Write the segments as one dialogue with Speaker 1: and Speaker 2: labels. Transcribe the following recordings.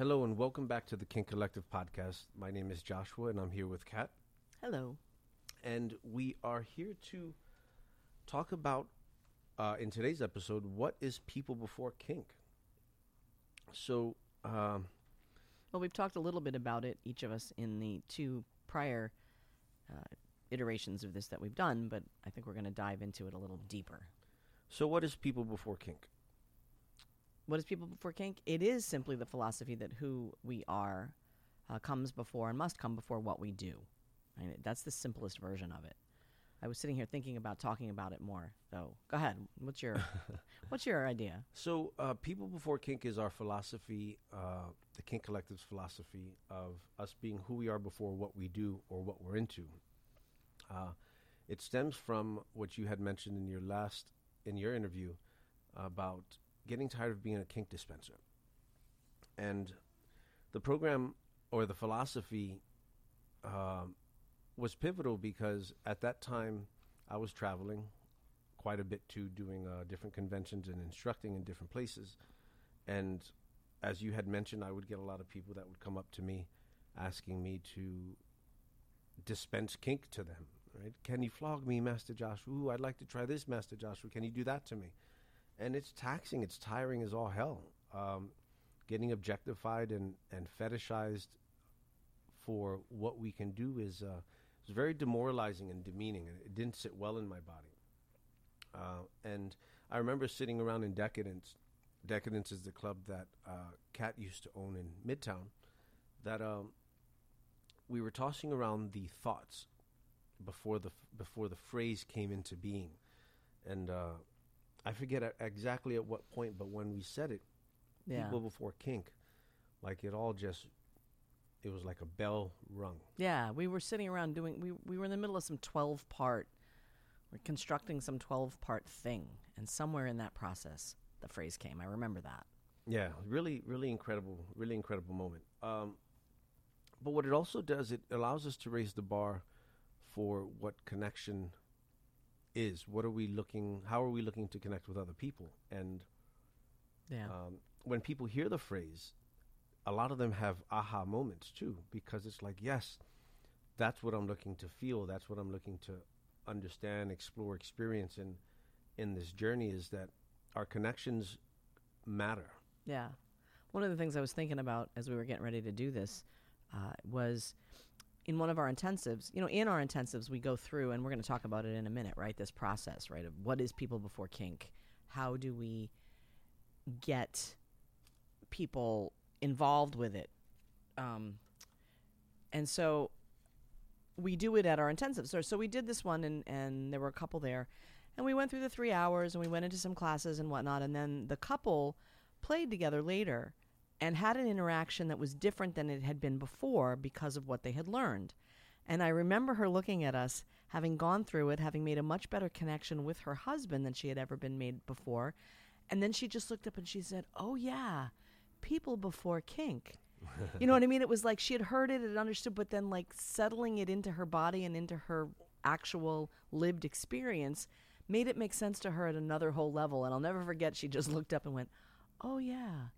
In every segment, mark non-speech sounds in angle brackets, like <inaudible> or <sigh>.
Speaker 1: Hello and welcome back to the Kink Collective podcast. My name is Joshua and I'm here with Cat.
Speaker 2: Hello.
Speaker 1: And we are here to talk about, uh, in today's episode, what is people before kink? So, um,
Speaker 2: Well, we've talked a little bit about it, each of us, in the two prior uh, iterations of this that we've done, but I think we're going to dive into it a little deeper.
Speaker 1: so what is people before kink?
Speaker 2: What is people before kink? It is simply the philosophy that who we are uh, comes before and must come before what we do. I mean, that's the simplest version of it. I was sitting here thinking about talking about it more, though. Go ahead. What's your <laughs> What's your idea?
Speaker 1: So, uh, people before kink is our philosophy, uh, the Kink Collective's philosophy of us being who we are before what we do or what we're into. Uh, it stems from what you had mentioned in your last in your interview about getting tired of being a kink dispenser, and the program or the philosophy um, was pivotal because at that time I was traveling quite a bit too, doing uh, different conventions and instructing in different places. And as you had mentioned, I would get a lot of people that would come up to me asking me to dispense kink to them. Right? Can you flog me, Master Joshua? Ooh, I'd like to try this, Master Joshua. Can you do that to me? And it's taxing. It's tiring as all hell. Um, getting objectified and, and fetishized for what we can do is uh, is very demoralizing and demeaning, and it didn't sit well in my body. Uh, and I remember sitting around in Decadence. Decadence is the club that uh, Cat used to own in Midtown. That um, we were tossing around the thoughts before the before the phrase came into being, and uh, I forget exactly at what point, but when we said it,
Speaker 2: Yeah.
Speaker 1: people before kink, like it all just, it was like a bell rung.
Speaker 2: Yeah, we were sitting around doing. We we were in the middle of some twelve part. We're constructing some twelve part thing, and somewhere in that process, the phrase came. I remember that.
Speaker 1: Yeah, really, really incredible, really incredible moment. Um, but what it also does, it allows us to raise the bar for what connection is. What are we looking? How are we looking to connect with other people? And
Speaker 2: Yeah.
Speaker 1: um, when people hear the phrase, a lot of them have aha moments too, because it's like, yes, that's what I'm looking to feel. That's what I'm looking to understand, explore, experience in in this journey. Is that our connections matter.
Speaker 2: Yeah. One of the things I was thinking about as we were getting ready to do this uh, was in one of our intensives, you know, in our intensives, we go through, and we're going to talk about it in a minute, right? This process, right? Of what is people before kink? How do we get people involved with it? Um, and so we do it at our intensives. So, so we did this one, and, and there were a couple there. And we went through the three hours and we went into some classes and whatnot. And then the couple played together later and had an interaction that was different than it had been before because of what they had learned. And I remember her looking at us, having gone through it, having made a much better connection with her husband than she had ever been made before. And then she just looked up and she said, Oh, yeah, people before kink. <laughs> you know what I mean? It was like she had heard it and understood, but then like settling it into her body and into her actual lived experience made it make sense to her at another whole level. And I'll never forget, she just looked up and went, Oh, yeah,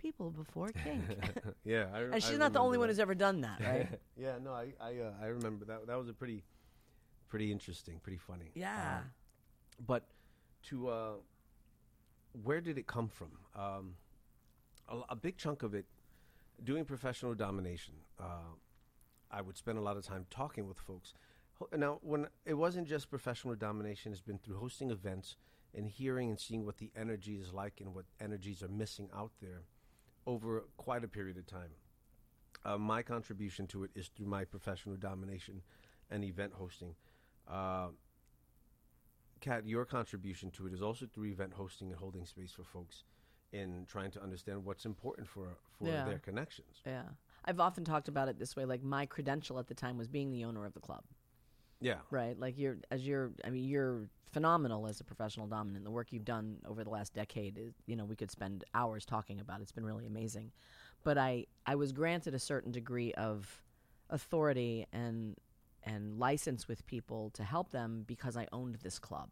Speaker 2: people before <laughs> kink. <laughs>
Speaker 1: Yeah, I,
Speaker 2: and she's not the only one who's ever done that, right? <laughs>
Speaker 1: yeah, no, I I, uh, I remember that. That was a pretty, pretty interesting, pretty funny.
Speaker 2: Yeah.
Speaker 1: Um, but to uh, where did it come from? Um, a, a big chunk of it, doing professional domination. Uh, I would spend a lot of time talking with folks. Now, when it wasn't just professional domination, it's been through hosting events and hearing and seeing what the energy is like and what energies are missing out there over quite a period of time. Uh, my contribution to it is through my professional domination and event hosting. Uh, Cat, your contribution to it is also through event hosting and holding space for folks in trying to understand what's important for for
Speaker 2: Yeah.
Speaker 1: their connections.
Speaker 2: Yeah. I've often talked about it this way like my credential at the time was being the owner of the club.
Speaker 1: Yeah,
Speaker 2: Right. Like you're as you're I mean you're phenomenal as a professional dominant. The work you've done over the last decade is you know we could spend hours talking about. It. It's been really amazing. But I I was granted a certain degree of authority and and license with people to help them because I owned this club.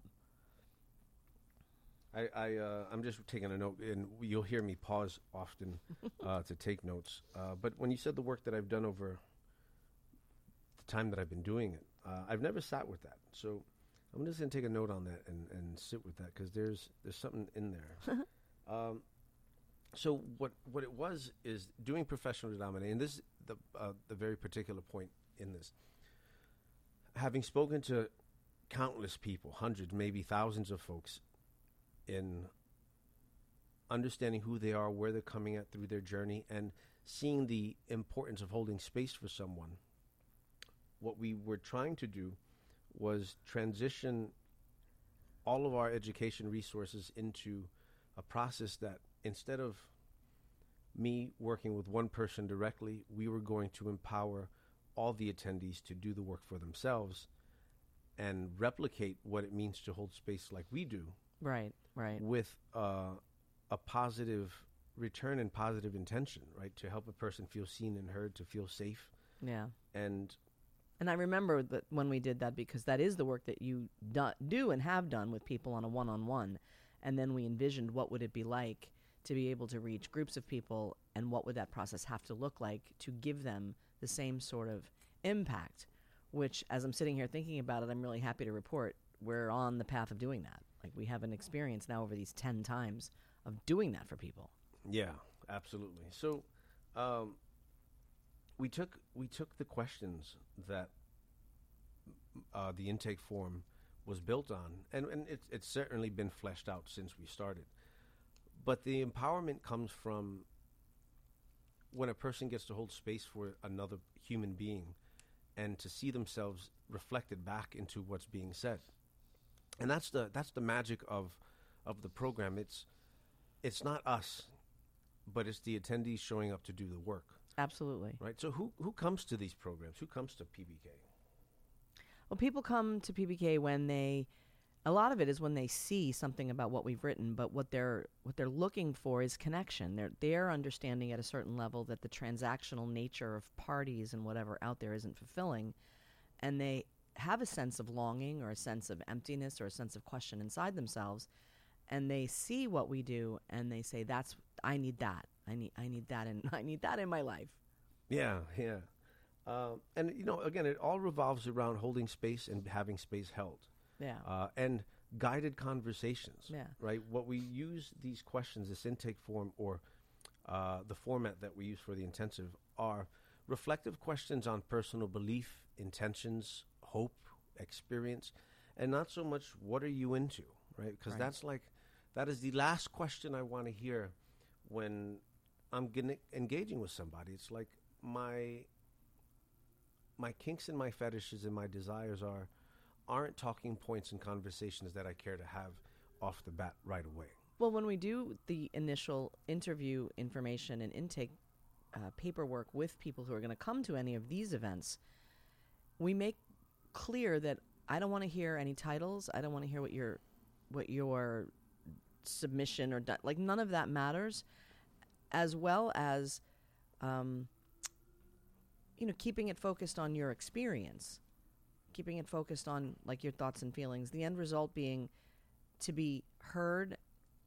Speaker 1: I, I uh, I'm just taking a note, and you'll hear me pause often <laughs> uh, to take notes. Uh, but when you said the work that I've done over the time that I've been doing it, uh, I've never sat with that. So I'm just going to take a note on that and, and sit with that because there's there's something in there. <laughs> um, so what what it was is doing professional dominate, and this is the uh, the very particular point in this. Having spoken to countless people, hundreds, maybe thousands of folks, in understanding who they are, where they're coming at through their journey, and seeing the importance of holding space for someone. What we were trying to do was transition all of our education resources into a process that instead of me working with one person directly, we were going to empower all the attendees to do the work for themselves and replicate what it means to hold space like we do
Speaker 2: Right, right.
Speaker 1: with uh, a positive return and positive intention, right? To help a person feel seen and heard, to feel safe.
Speaker 2: Yeah.
Speaker 1: And
Speaker 2: And I remember that when we did that because that is the work that you do, do and have done with people on a one-on-one. And then we envisioned what would it be like to be able to reach groups of people and what would that process have to look like to give them the same sort of impact, which as I'm sitting here thinking about it, I'm really happy to report we're on the path of doing that. Like we have an experience now over these 10 times of doing that for people.
Speaker 1: Yeah, absolutely. So, um, we took we took the questions that uh, the intake form was built on, and and it's it's certainly been fleshed out since we started. But the empowerment comes from when a person gets to hold space for another human being, and to see themselves reflected back into what's being said, and that's the that's the magic of of the program. It's it's not us but it's the attendees showing up to do the work,
Speaker 2: Absolutely.
Speaker 1: right? So who who comes to these programs? Who comes to PBK?
Speaker 2: Well, people come to PBK when they, a lot of it is when they see something about what we've written, but what they're what they're looking for is connection. They're they're understanding at a certain level that the transactional nature of parties and whatever out there isn't fulfilling, and they have a sense of longing or a sense of emptiness or a sense of question inside themselves, and they see what we do and they say, "That's I need that. I need I need that and <laughs> I need that in my life."
Speaker 1: Yeah, yeah. Um, and you know, again, it all revolves around holding space and having space held,
Speaker 2: Yeah.
Speaker 1: uh, and guided conversations.
Speaker 2: Yeah.
Speaker 1: Right. What we use these questions, this intake form, or uh, the format that we use for the intensive, are reflective questions on personal belief, intentions, hope, experience, and not so much what are you into, right? Because
Speaker 2: Right.
Speaker 1: that's like that is the last question I want to hear when I'm gonna, engaging with somebody. It's like my my kinks and my fetishes and my desires are aren't talking points and conversations that I care to have off the bat right away.
Speaker 2: Well, when we do the initial interview information and intake uh, paperwork with people who are going to come to any of these events, we make clear that I don't want to hear any titles. I don't want to hear what your what your submission or do- like none of that matters, as well as, um, you know, keeping it focused on your experience, keeping it focused on like your thoughts and feelings. The end result being to be heard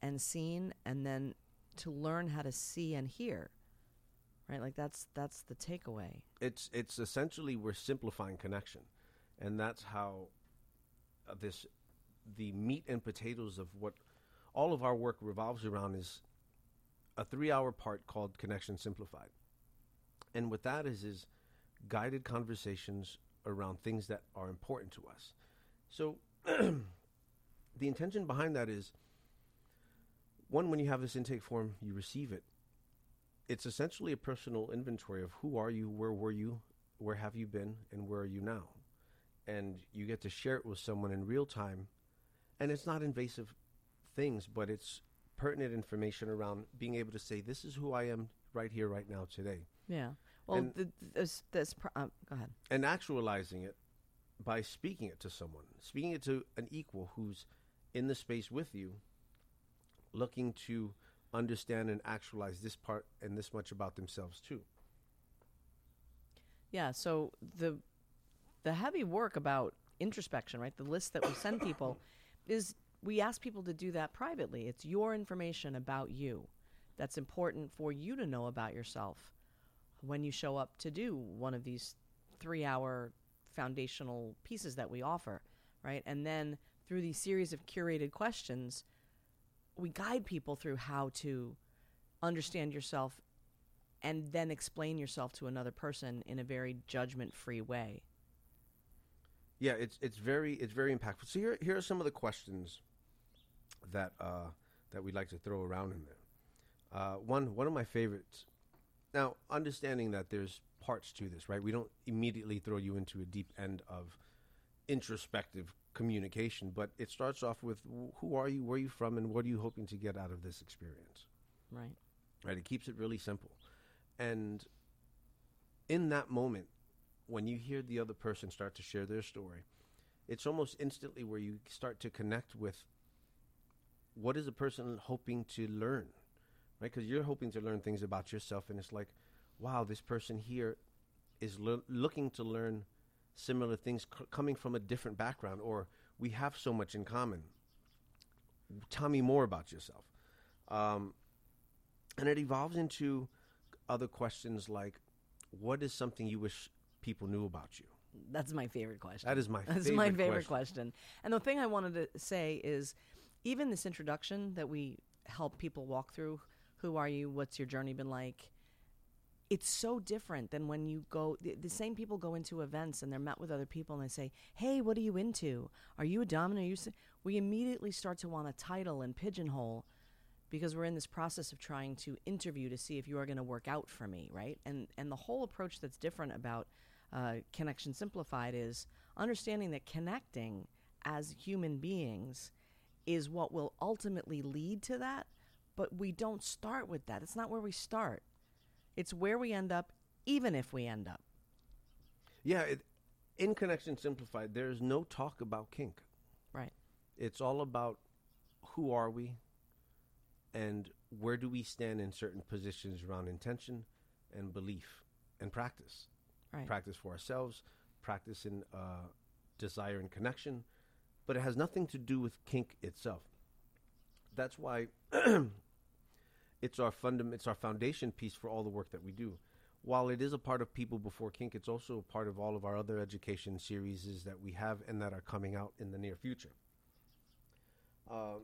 Speaker 2: and seen and then to learn how to see and hear right? Like that's that's the takeaway.
Speaker 1: It's it's essentially we're simplifying connection, and that's how this the meat and potatoes of what all of our work revolves around is a three-hour part called Connection Simplified, and what that is is guided conversations around things that are important to us. So <clears throat> the intention behind that is one when you have this intake form you receive it. It's essentially a personal inventory of who are you where were you where have you been and where are you now? And you get to share it with someone in real time. And it's not invasive things but it's pertinent information around being able to say this is who i am right here right now today.
Speaker 2: Yeah. Well
Speaker 1: And-
Speaker 2: th- this this pro- uh, go ahead.
Speaker 1: And actualizing it by speaking it to someone, speaking it to an equal who's in the space with you, looking to understand and actualize this part and this much about themselves too.
Speaker 2: yeah so the the heavy work about introspection right the list that we send people is we ask people to do that privately. It's your information about you that's important for you to know about yourself when you show up to do one of these three hour foundational pieces that we offer, right? And then through these series of curated questions, we guide people through how to understand yourself and then explain yourself to another person in a very judgment free way.
Speaker 1: Yeah, it's it's very it's very impactful. So here here are some of the questions that uh, that we'd like to throw around in there. Uh, one one of my favorites. Now, understanding that there's parts to this, right? We don't immediately throw you into a deep end of introspective communication, but it starts off with who are you, where are you from, and what are you hoping to get out of this experience?
Speaker 2: Right.
Speaker 1: Right. It keeps it really simple, and in that moment, when you hear the other person start to share their story, it's almost instantly where you start to connect with what is a person hoping to learn, right? Because you're hoping to learn things about yourself, and it's like, wow, this person here is lo- looking to learn similar things c- coming from a different background, or we have so much in common. Tell me more about yourself. Um, and it evolves into other questions like, what is something you wish people knew about you?
Speaker 2: That's my favorite question.
Speaker 1: That is my
Speaker 2: That's
Speaker 1: favorite
Speaker 2: my favorite
Speaker 1: question.
Speaker 2: question. And the thing I wanted to say is even this introduction that we help people walk through who are you? What's your journey been like? It's so different than when you go, the, the same people go into events and they're met with other people and they say, Hey, what are you into? Are you a dominant? Are you? s-" We immediately start to want a title and pigeonhole because we're in this process of trying to interview to see if you are going to work out for me, right? And and the whole approach that's different about uh, Connection Simplified is understanding that connecting as human beings is what will ultimately lead to that, but we don't start with that. It's not where we start. It's where we end up, even if we end up.
Speaker 1: Yeah, it, in Connection Simplified, there's no talk about kink.
Speaker 2: Right.
Speaker 1: It's all about who are we and where do we stand in certain positions around intention and belief and practice.
Speaker 2: Right.
Speaker 1: Practice for ourselves, practice in uh, desire and connection, but it has nothing to do with kink itself. That's why <clears throat> it's our fundam- it's our foundation piece for all the work that we do. While it is a part of People Before Kink, it's also a part of all of our other education series that we have and that are coming out in the near future. Uh,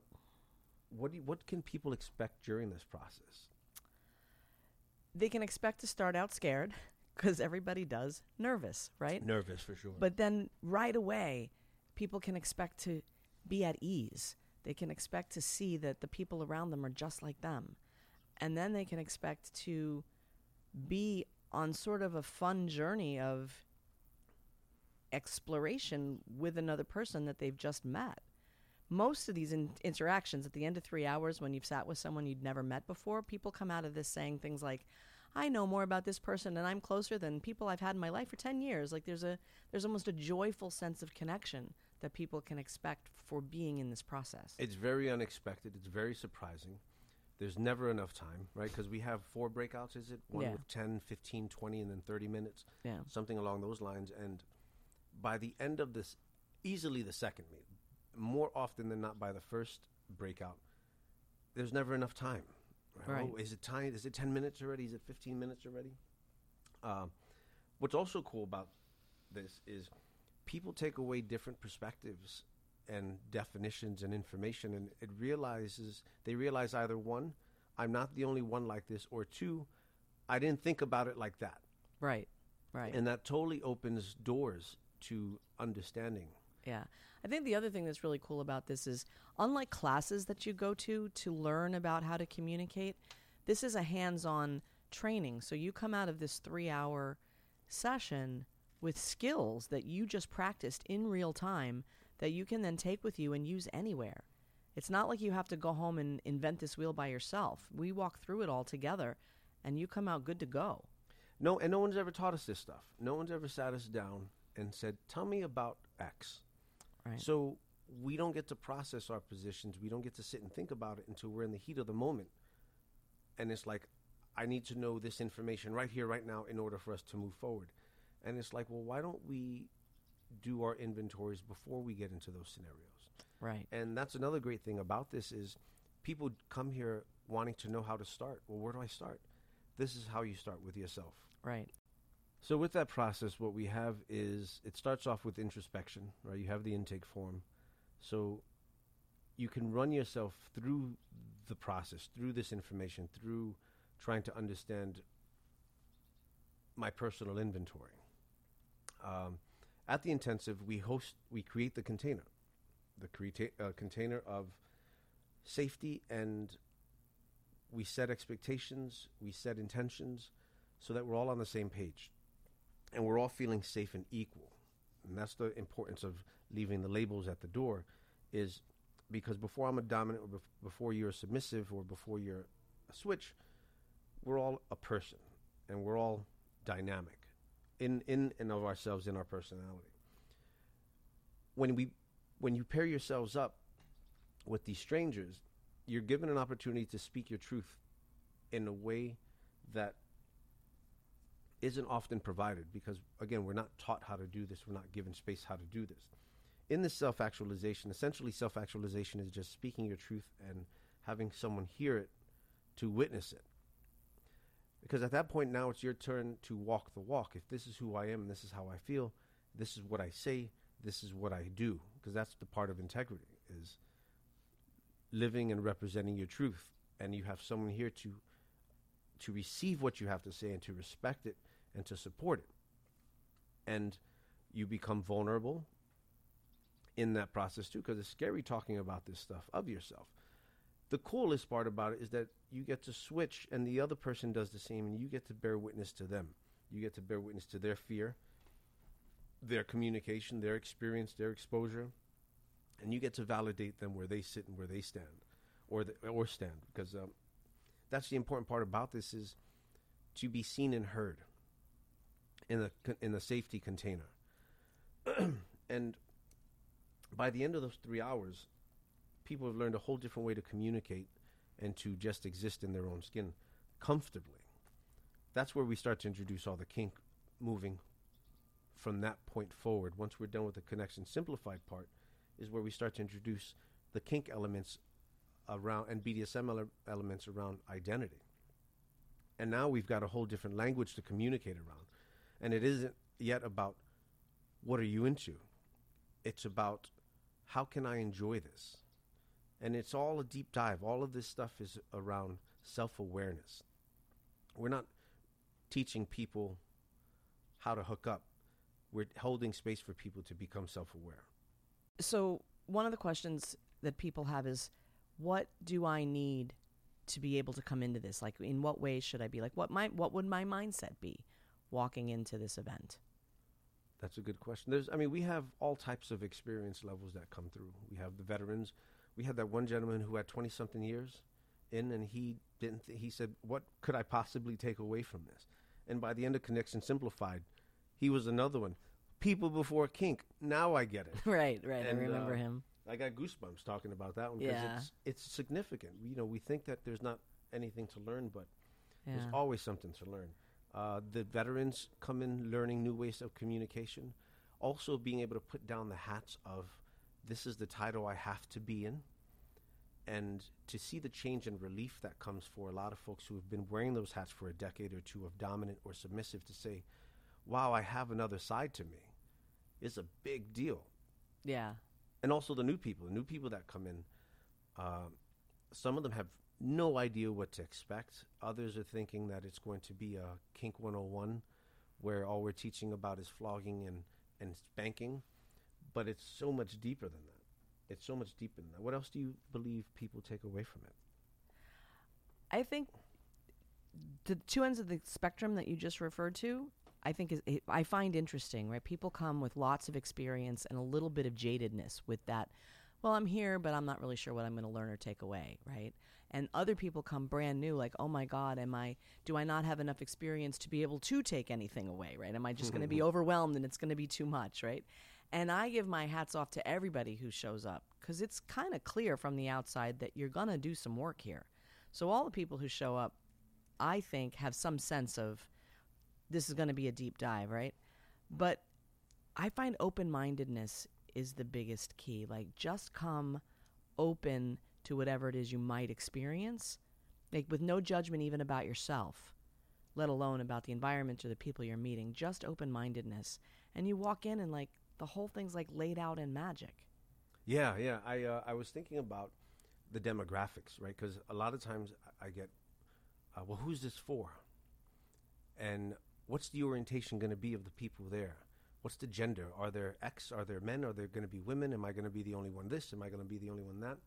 Speaker 1: what do you, what can people expect during this process?
Speaker 2: They can expect to start out scared because everybody does, nervous, right?
Speaker 1: Nervous for sure.
Speaker 2: But then right away, people can expect to be at ease. They can expect to see that the people around them are just like them. And then they can expect to be on sort of a fun journey of exploration with another person that they've just met. Most of these in- interactions at the end of three hours, when you've sat with someone you'd never met before, people come out of this saying things like, I know more about this person and I'm closer than people I've had in my life for 10 years. Like there's a there's almost a joyful sense of connection that people can expect for being in this process.
Speaker 1: It's very unexpected. It's very surprising. There's never enough time, right? Because we have four breakouts, is it? One
Speaker 2: Yeah.
Speaker 1: with 10, 15, 20, and then 30 minutes,
Speaker 2: yeah.
Speaker 1: something along those lines. And by the end of this, easily the second meet, more often than not by the first breakout, there's never enough time.
Speaker 2: Right.
Speaker 1: Oh, is it time? Is it 10 minutes already? Is it 15 minutes already? Um, what's also cool about this is people take away different perspectives and definitions and information and it realizes they realize either one i'm not the only one like this or two i didn't think about it like that
Speaker 2: Right. Right.
Speaker 1: and that totally opens doors to understanding
Speaker 2: Yeah. I think the other thing that's really cool about this is unlike classes that you go to to learn about how to communicate, this is a hands on training. So you come out of this three hour session with skills that you just practiced in real time that you can then take with you and use anywhere. It's not like you have to go home and invent this wheel by yourself. We walk through it all together and you come out good to go.
Speaker 1: no and no one's ever taught us this stuff no one's ever sat us down and said tell me about x
Speaker 2: Right.
Speaker 1: so we don't get to process our positions we don't get to sit and think about it until we're in the heat of the moment and it's like i need to know this information right here right now in order for us to move forward and it's like well why don't we do our inventories before we get into those scenarios
Speaker 2: Right.
Speaker 1: And that's another great thing about this is people come here wanting to know how to start. Well, where do I start? This is how you start with yourself.
Speaker 2: Right.
Speaker 1: So with that process, what we have is it starts off with introspection, right? You have the intake form. So you can run yourself through the process, through this information, through trying to understand my personal inventory. Um, at the intensive, we host, we create the container, the create, uh, container of safety, and we set expectations, we set intentions, so that we're all on the same page, and we're all feeling safe and equal. And that's the importance of leaving the labels at the door, is because before I'm a dominant, or bef- before you're submissive, or before you're a switch, we're all a person, and we're all dynamic in in and of ourselves in our personality. When we when you pair yourselves up with these strangers, you're given an opportunity to speak your truth in a way that isn't often provided because again we're not taught how to do this. We're not given space how to do this. In this self-actualization essentially self-actualization is just speaking your truth and having someone hear it to witness it. Because at that point now it's your turn to walk the walk. If this is who i am this is how i feel this is what i say this is what i do. Because that's the part of integrity is living and representing your truth. And you have someone here to to receive what you have to say and to respect it and to support it. And you become vulnerable in that process too because it's scary talking about this stuff of yourself. The coolest part about it is that you get to switch and the other person does the same and you get to bear witness to them. You get to bear witness to their fear their communication their experience their exposure and you get to validate them where they sit and where they stand or the, or stand because um, that's the important part about this is to be seen and heard in the in the safety container. <clears throat> And by the end of those 3 hours people have learned a whole different way to communicate and to just exist in their own skin comfortably. That's where we start to introduce all the kink moving from that point forward. Once we're done with the connection simplified part is where we start to introduce the kink elements around and BDSM ele- elements around identity. And now we've got a whole different language to communicate around. And it isn't yet about what are you into? It's about how can I enjoy this? And it's all a deep dive. All of this stuff is around self awareness. We're not teaching people how to hook up, we're holding space for people to become self aware.
Speaker 2: So one of the questions that people have is, what do I need to be able to come into this? Like, in what ways should I be? Like, what my what would my mindset be walking into this event?
Speaker 1: That's a good question. There's, I mean, we have all types of experience levels that come through. We have the veterans. We had that one gentleman who had 20 something years in, and he didn't, th- he said, What could I possibly take away from this? And by the end of Connection Simplified, he was another one. People before kink. Now I get it. <laughs>
Speaker 2: Right, right.
Speaker 1: And,
Speaker 2: I remember
Speaker 1: uh,
Speaker 2: him.
Speaker 1: I got goosebumps talking about that one because
Speaker 2: Yeah.
Speaker 1: it's, it's significant. You know, we think that there's not anything to learn, but
Speaker 2: Yeah.
Speaker 1: there's always something to learn. Uh, the veterans come in learning new ways of communication, also being able to put down the hats of this is the title I have to be in, and to see the change and relief that comes for a lot of folks who have been wearing those hats for a decade or two of dominant or submissive to say, wow, I have another side to me, is a big deal
Speaker 2: yeah.
Speaker 1: And also the new people, the new people that come in. Um, some of them have no idea what to expect. Others are thinking that it's going to be a kink 101, where all we're teaching about is flogging and, and spanking, but it's so much deeper than that. It's so much deeper than that. What else do you believe people take away from it?
Speaker 2: I think the two ends of the spectrum that you just referred to, I think is I find interesting. Right, people come with lots of experience and a little bit of jadedness with that. Well, I'm here, but I'm not really sure what I'm going to learn or take away. Right, and other people come brand new, like, oh my God, am I? Do I not have enough experience to be able to take anything away? Right, am I just going to be <laughs> overwhelmed and it's going to be too much? Right. And I give my hats off to everybody who shows up because it's kind of clear from the outside that you're going to do some work here. So all the people who show up, I think, have some sense of this is going to be a deep dive, right? But I find open mindedness is the biggest key. Like, just come open to whatever it is you might experience, like with no judgment even about yourself, let alone about the environment or the people you're meeting. Just open mindedness, and you walk in and like the whole thing's like laid out in magic.
Speaker 1: Yeah, yeah. I uh, I was thinking about the demographics, right? Because a lot of times I get, uh, well, who's this for? And what's the orientation going to be of the people there? What's the gender? Are there X? Are there men? Are there going to be women? Am I going to be the only one this? Am I going to be the only one that?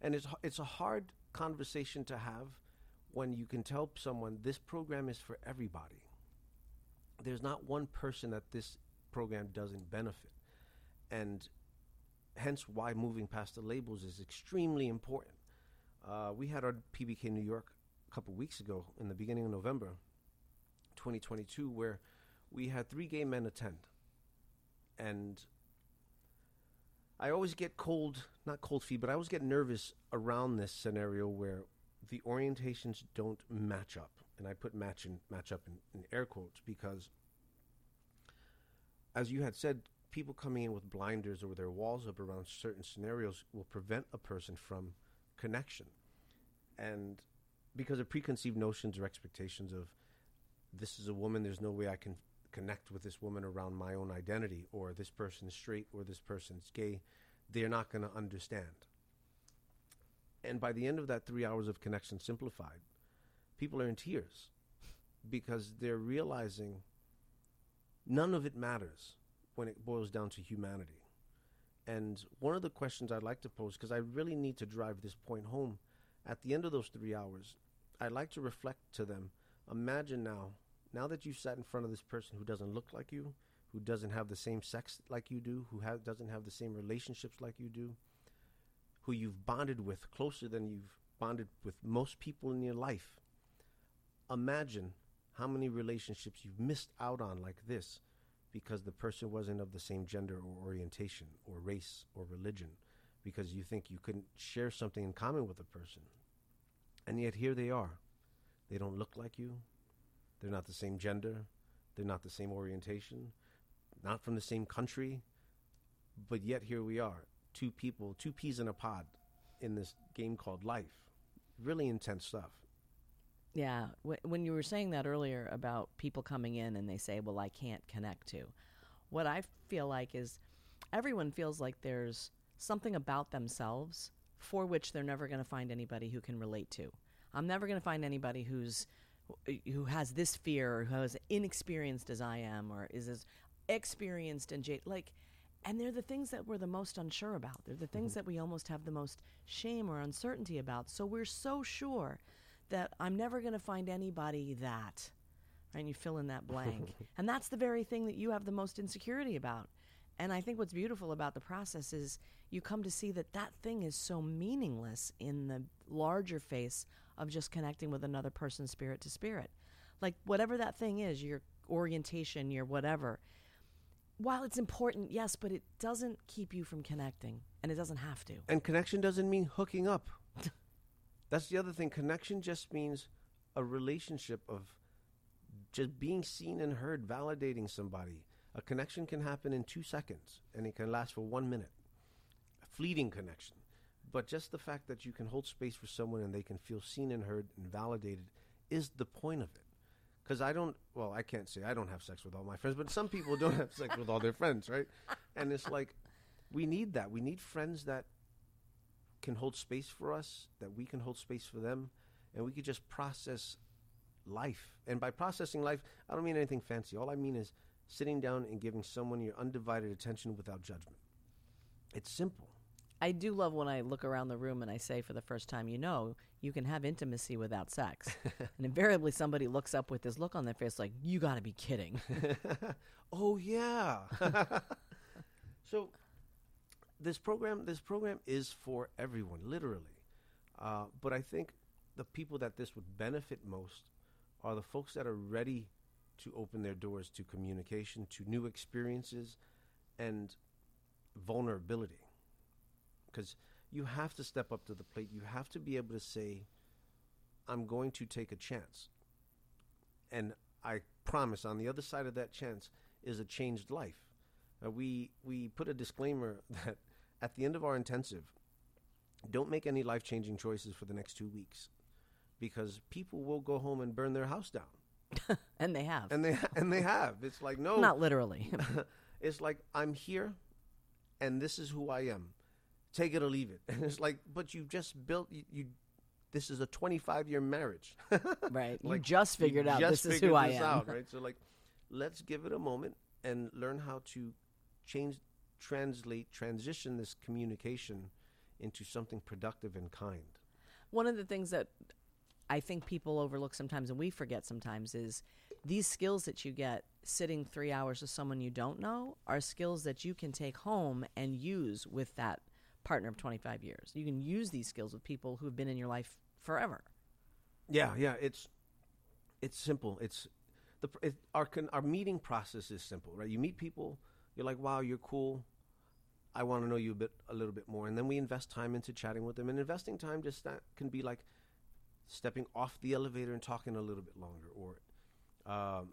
Speaker 1: And it's it's a hard conversation to have when you can tell someone this program is for everybody. There's not one person that this program doesn't benefit. And hence why moving past the labels is extremely important. Uh, we had our PBK New York a couple weeks ago in the beginning of November 2022 where we had three gay men attend. And I always get cold, not cold feet, but I always get nervous around this scenario where the orientations don't match up. And I put match and match up in, in air quotes because as you had said, people coming in with blinders or their walls up around certain scenarios will prevent a person from connection. And because of preconceived notions or expectations of this is a woman, there's no way I can connect with this woman around my own identity, or this person is straight, or this person's gay, they're not going to understand. And by the end of that three hours of connection simplified, people are in tears because they're realizing none of it matters when it boils down to humanity. And one of the questions I'd like to pose, because I really need to drive this point home, at the end of those three hours, I'd like to reflect to them imagine now, now that you've sat in front of this person who doesn't look like you, who doesn't have the same sex like you do, who ha- doesn't have the same relationships like you do, who you've bonded with closer than you've bonded with most people in your life. Imagine how many relationships you've missed out on like this because the person wasn't of the same gender or orientation or race or religion because you think you couldn't share something in common with a person. And yet here they are. They don't look like you. They're not the same gender. They're not the same orientation. Not from the same country. But yet here we are. Two people, two peas in a pod in this game called life. Really intense stuff.
Speaker 2: Yeah, when you were saying that earlier about people coming in and they say, "Well, I can't connect to," what I feel like is everyone feels like there's something about themselves for which they're never going to find anybody who can relate to. I'm never going to find anybody who's who has this fear or who is inexperienced as I am or is as experienced and jaded. Like, and they're the things that we're the most unsure about. They're the things mm-hmm. that we almost have the most shame or uncertainty about. So we're so sure that I'm never going to find anybody that. Right? And you fill in that blank. <laughs> and that's the very thing that you have the most insecurity about. And I think what's beautiful about the process is you come to see that that thing is so meaningless in the larger face of just connecting with another person spirit to spirit. Like whatever that thing is, your orientation, your whatever. While it's important, yes, but it doesn't keep you from connecting, and it doesn't have to.
Speaker 1: And connection doesn't mean hooking up. <laughs> That's the other thing. Connection just means a relationship of just being seen and heard, validating somebody. A connection can happen in two seconds and it can last for one minute. A fleeting connection. But just the fact that you can hold space for someone and they can feel seen and heard and validated is the point of it. Because I don't, well, I can't say I don't have sex with all my friends, but some people don't have sex with all their friends, right? And it's like, we need that. We need friends that can hold space for us, that we can hold space for them, and we could just process life. And by processing life, I don't mean anything fancy. All I mean is sitting down and giving someone your undivided attention without judgment. It's simple.
Speaker 2: I do love when I look around the room and I say for the first time, you know, you can have intimacy without sex. <laughs> and invariably somebody looks up with this look on their face like, you got to be kidding. <laughs>
Speaker 1: oh, yeah. <laughs> so this program this program is for everyone, literally. Uh, but I think the people that this would benefit most are the folks that are ready to open their doors to communication, to new experiences, and vulnerability. Because you have to step up to the plate. You have to be able to say, I'm going to take a chance. And I promise on the other side of that chance is a changed life. Uh, we we put a disclaimer <laughs> that at the end of our intensive, don't make any life changing choices for the next two weeks, because people will go home and burn their house down, <laughs>
Speaker 2: and they have.
Speaker 1: and they and they have. It's like no, <laughs>
Speaker 2: Not literally.
Speaker 1: it's like I'm here, and this is who I am. Take it or leave it. <laughs> And it's like, but you've just built you. you this is a 25 year marriage. <laughs>
Speaker 2: right. you
Speaker 1: Like,
Speaker 2: just
Speaker 1: You
Speaker 2: figured out
Speaker 1: just
Speaker 2: this is who I am.
Speaker 1: out, <laughs> right? So like, let's give it a moment and learn how to change, translate, transition this communication into something productive and kind.
Speaker 2: One of the things that I think people overlook sometimes and we forget sometimes is these skills that you get sitting three hours with someone you don't know are skills that you can take home and use with that partner of 25 years. You can use these skills with people who've been in your life forever.
Speaker 1: Yeah, yeah. It's it's simple. It's the it, our our meeting process is simple, right? You meet people, you're like, wow, you're cool. I want to know you a bit, a little bit more, and then we invest time into chatting with them. And investing time just that can be like stepping off the elevator and talking a little bit longer, or um,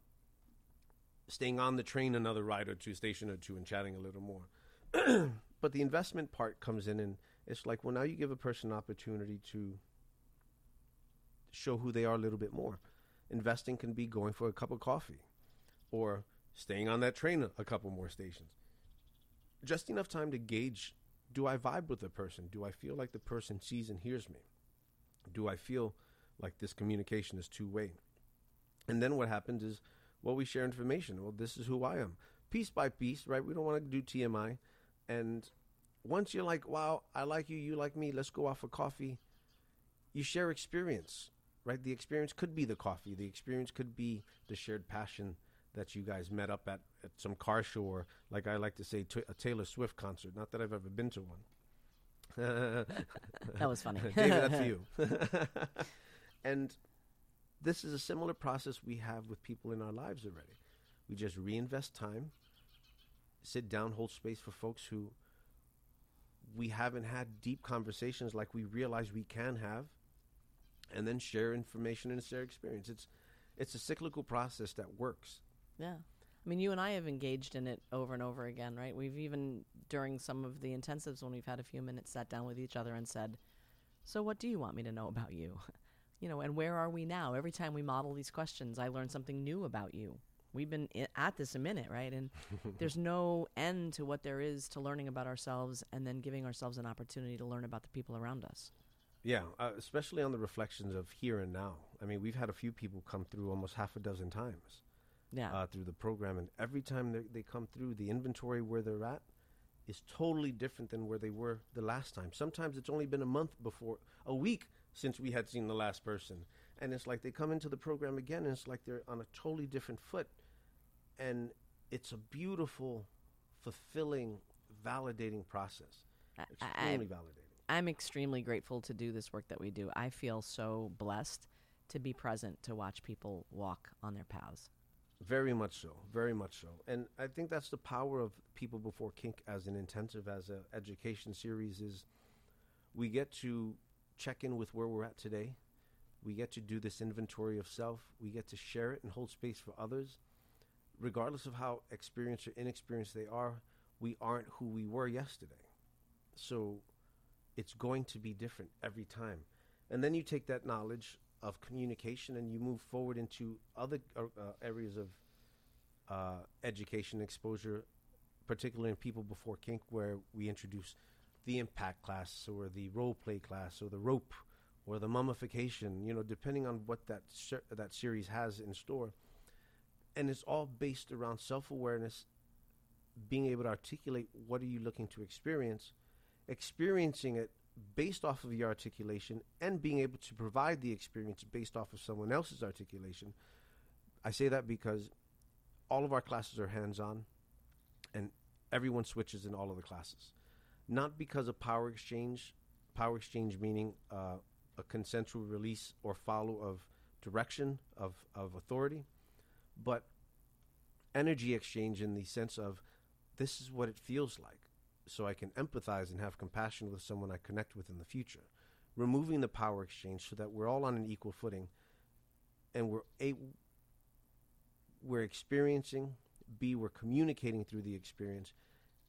Speaker 1: staying on the train another ride or two, station or two, and chatting a little more. <clears throat> but the investment part comes in, and it's like, well, now you give a person an opportunity to show who they are a little bit more. Investing can be going for a cup of coffee or staying on that train a, couple more stations. Just enough time to gauge do I vibe with the person? Do I feel like the person sees and hears me? Do I feel like this communication is two way? And then what happens is, well, we share information. Well, this is who I am. Piece by piece, right? We don't want to do TMI. And once you're like, wow, I like you, you like me, let's go out for coffee, you share experience, right? The experience could be the coffee, the experience could be the shared passion that you guys met up at, at some car show or, like I like to say, t- a Taylor Swift concert. Not that I've ever been to one.
Speaker 2: That was funny. <laughs>
Speaker 1: David, that's <laughs> you. <laughs> and this is a similar process we have with people in our lives already. We just reinvest time, sit down, hold space for folks who we haven't had deep conversations like we realize we can have, and then share information and share experience. It's it's a cyclical process that works.
Speaker 2: Yeah. I mean, you and I have engaged in it over and over again, right? We've even, during some of the intensives when we've had a few minutes, sat down with each other and said, So, what do you want me to know about you? <laughs> You know, and where are we now? Every time we model these questions, I learn something new about you. We've been at this a minute, right? And <laughs> there's no end to what there is to learning about ourselves and then giving ourselves an opportunity to learn about the people around us.
Speaker 1: Yeah, uh, especially on the reflections of here and now. I mean, we've had a few people come through almost half a dozen times.
Speaker 2: Yeah.
Speaker 1: uh, through the program, and every time they, they come through, the inventory where they're at is totally different than where they were the last time. Sometimes it's only been a month before, a week since we had seen the last person, and it's like they come into the program again, and it's like they're on a totally different foot, and it's a beautiful, fulfilling, validating process.
Speaker 2: I-
Speaker 1: Extremely validating.
Speaker 2: I'm extremely grateful to do this work that we do. I feel so blessed to be present to watch people walk on their paths.
Speaker 1: Very much so, very much so, and I think that's the power of people before kink as an intensive, as an education series. Is we get to check in with where we're at today. We get to do this inventory of self. We get to share it and hold space for others, regardless of how experienced or inexperienced they are. We aren't who we were yesterday, so it's going to be different every time. And then you take that knowledge of communication and you move forward into other uh, uh, areas of uh, education exposure, particularly in people before kink, where we introduce the impact class or the role play class or the rope or the mummification. You know, depending on what that ser- that series has in store, and it's all based around self awareness, being able to articulate what are you looking to experience, experiencing it based off of your articulation and being able to provide the experience based off of someone else's articulation. I say that because all of our classes are hands on and everyone switches in all of the classes. Not because of power exchange, power exchange meaning uh, a consensual release or follow of direction of, of authority, but energy exchange in the sense of this is what it feels like so I can empathize and have compassion with someone I connect with in the future. Removing the power exchange so that we're all on an equal footing and we're a- we're experiencing, B, we're communicating through the experience,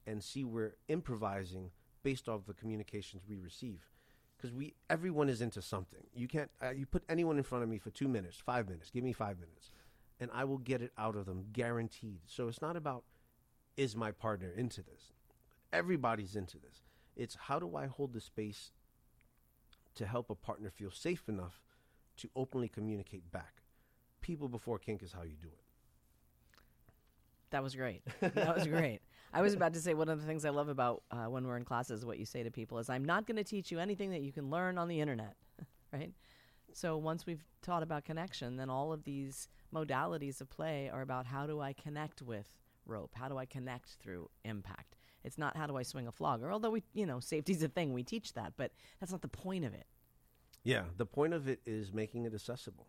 Speaker 1: and C, we're improvising based off the communications we receive. Because we, everyone is into something. You can't, uh, you put anyone in front of me for two minutes, five minutes, give me five minutes, and I will get it out of them, guaranteed. So it's not about, is my partner into this? Everybody's into this. It's how do I hold the space to help a partner feel safe enough to openly communicate back? People before kink is how you do it.
Speaker 2: That was great. That was great. I was about to say one of the things I love about uh, when we're in classes, what you say to people is, "I'm not going to teach you anything that you can learn on the internet," <laughs> right? So once we've taught about connection, then all of these modalities of play are about how do I connect with rope? How do I connect through impact? It's not how do I swing a flogger, although we, you know, safety's a thing. We teach that, but that's not the point of it.
Speaker 1: Yeah, the point of it is making it accessible.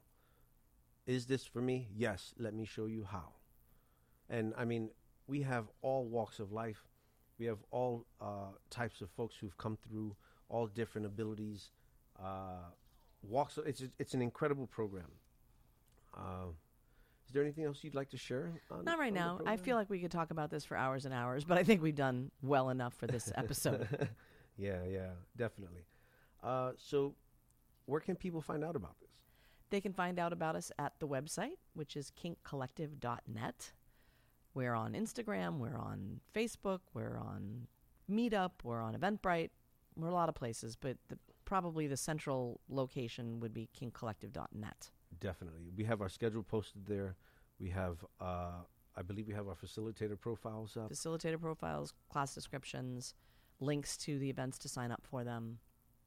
Speaker 1: Is this for me? Yes, let me show you how. And I mean, we have all walks of life. We have all uh, types of folks who've come through all different abilities. Uh, walks. It's it's an incredible program. Uh, is there anything else you'd like to share? On,
Speaker 2: Not right now. I feel like we could talk about this for hours and hours, but I think we've done well enough for this episode. <laughs>
Speaker 1: yeah, yeah, definitely. Uh, so, where can people find out about this?
Speaker 2: They can find out about us at the website, which is kinkcollective.net. We're on Instagram, we're on Facebook, we're on Meetup, we're on Eventbrite. We're a lot of places, but the, probably the central location would be kinkcollective.net.
Speaker 1: Definitely. We have our schedule posted there. We have, uh, I believe we have our facilitator profiles up.
Speaker 2: Facilitator profiles, class descriptions, links to the events to sign up for them.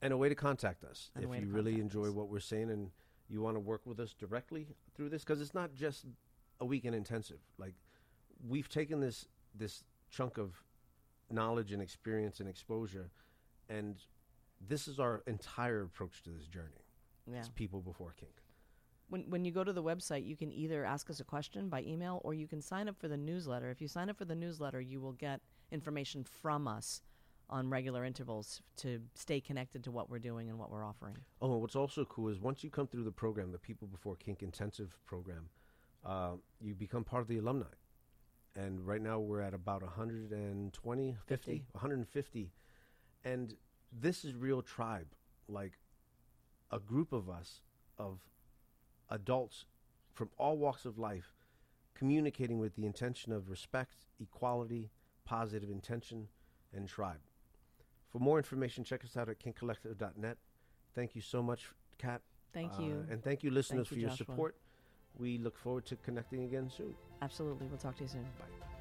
Speaker 1: and a way to contact us
Speaker 2: And
Speaker 1: if you really enjoy
Speaker 2: us.
Speaker 1: what we're saying and you want to work with us directly through this because it's not just a weekend intensive like we've taken this this chunk of knowledge and experience and exposure and this is our entire approach to this journey
Speaker 2: Yeah.
Speaker 1: it's people before kink
Speaker 2: When, when you go to the website, you can either ask us a question by email or you can sign up for the newsletter. If you sign up for the newsletter, you will get information from us on regular intervals to stay connected to what we're doing and what we're offering.
Speaker 1: Oh, and what's also cool is once you come through the program, the People Before Kink Intensive program, uh, you become part of the alumni. And right now we're at about 120, 50,
Speaker 2: 50.
Speaker 1: 150. And this is real tribe, like a group of us, of adults from all walks of life, communicating with the intention of respect, equality, positive intention, and tribe. For more information, check us out at kinkcollective.net. Thank you so much, Cat.
Speaker 2: Thank
Speaker 1: Uh,
Speaker 2: you.
Speaker 1: and thank you, listeners,
Speaker 2: you,
Speaker 1: for your
Speaker 2: Joshua.
Speaker 1: support. We look forward to connecting again soon.
Speaker 2: Absolutely. We'll talk to you soon.
Speaker 1: Bye.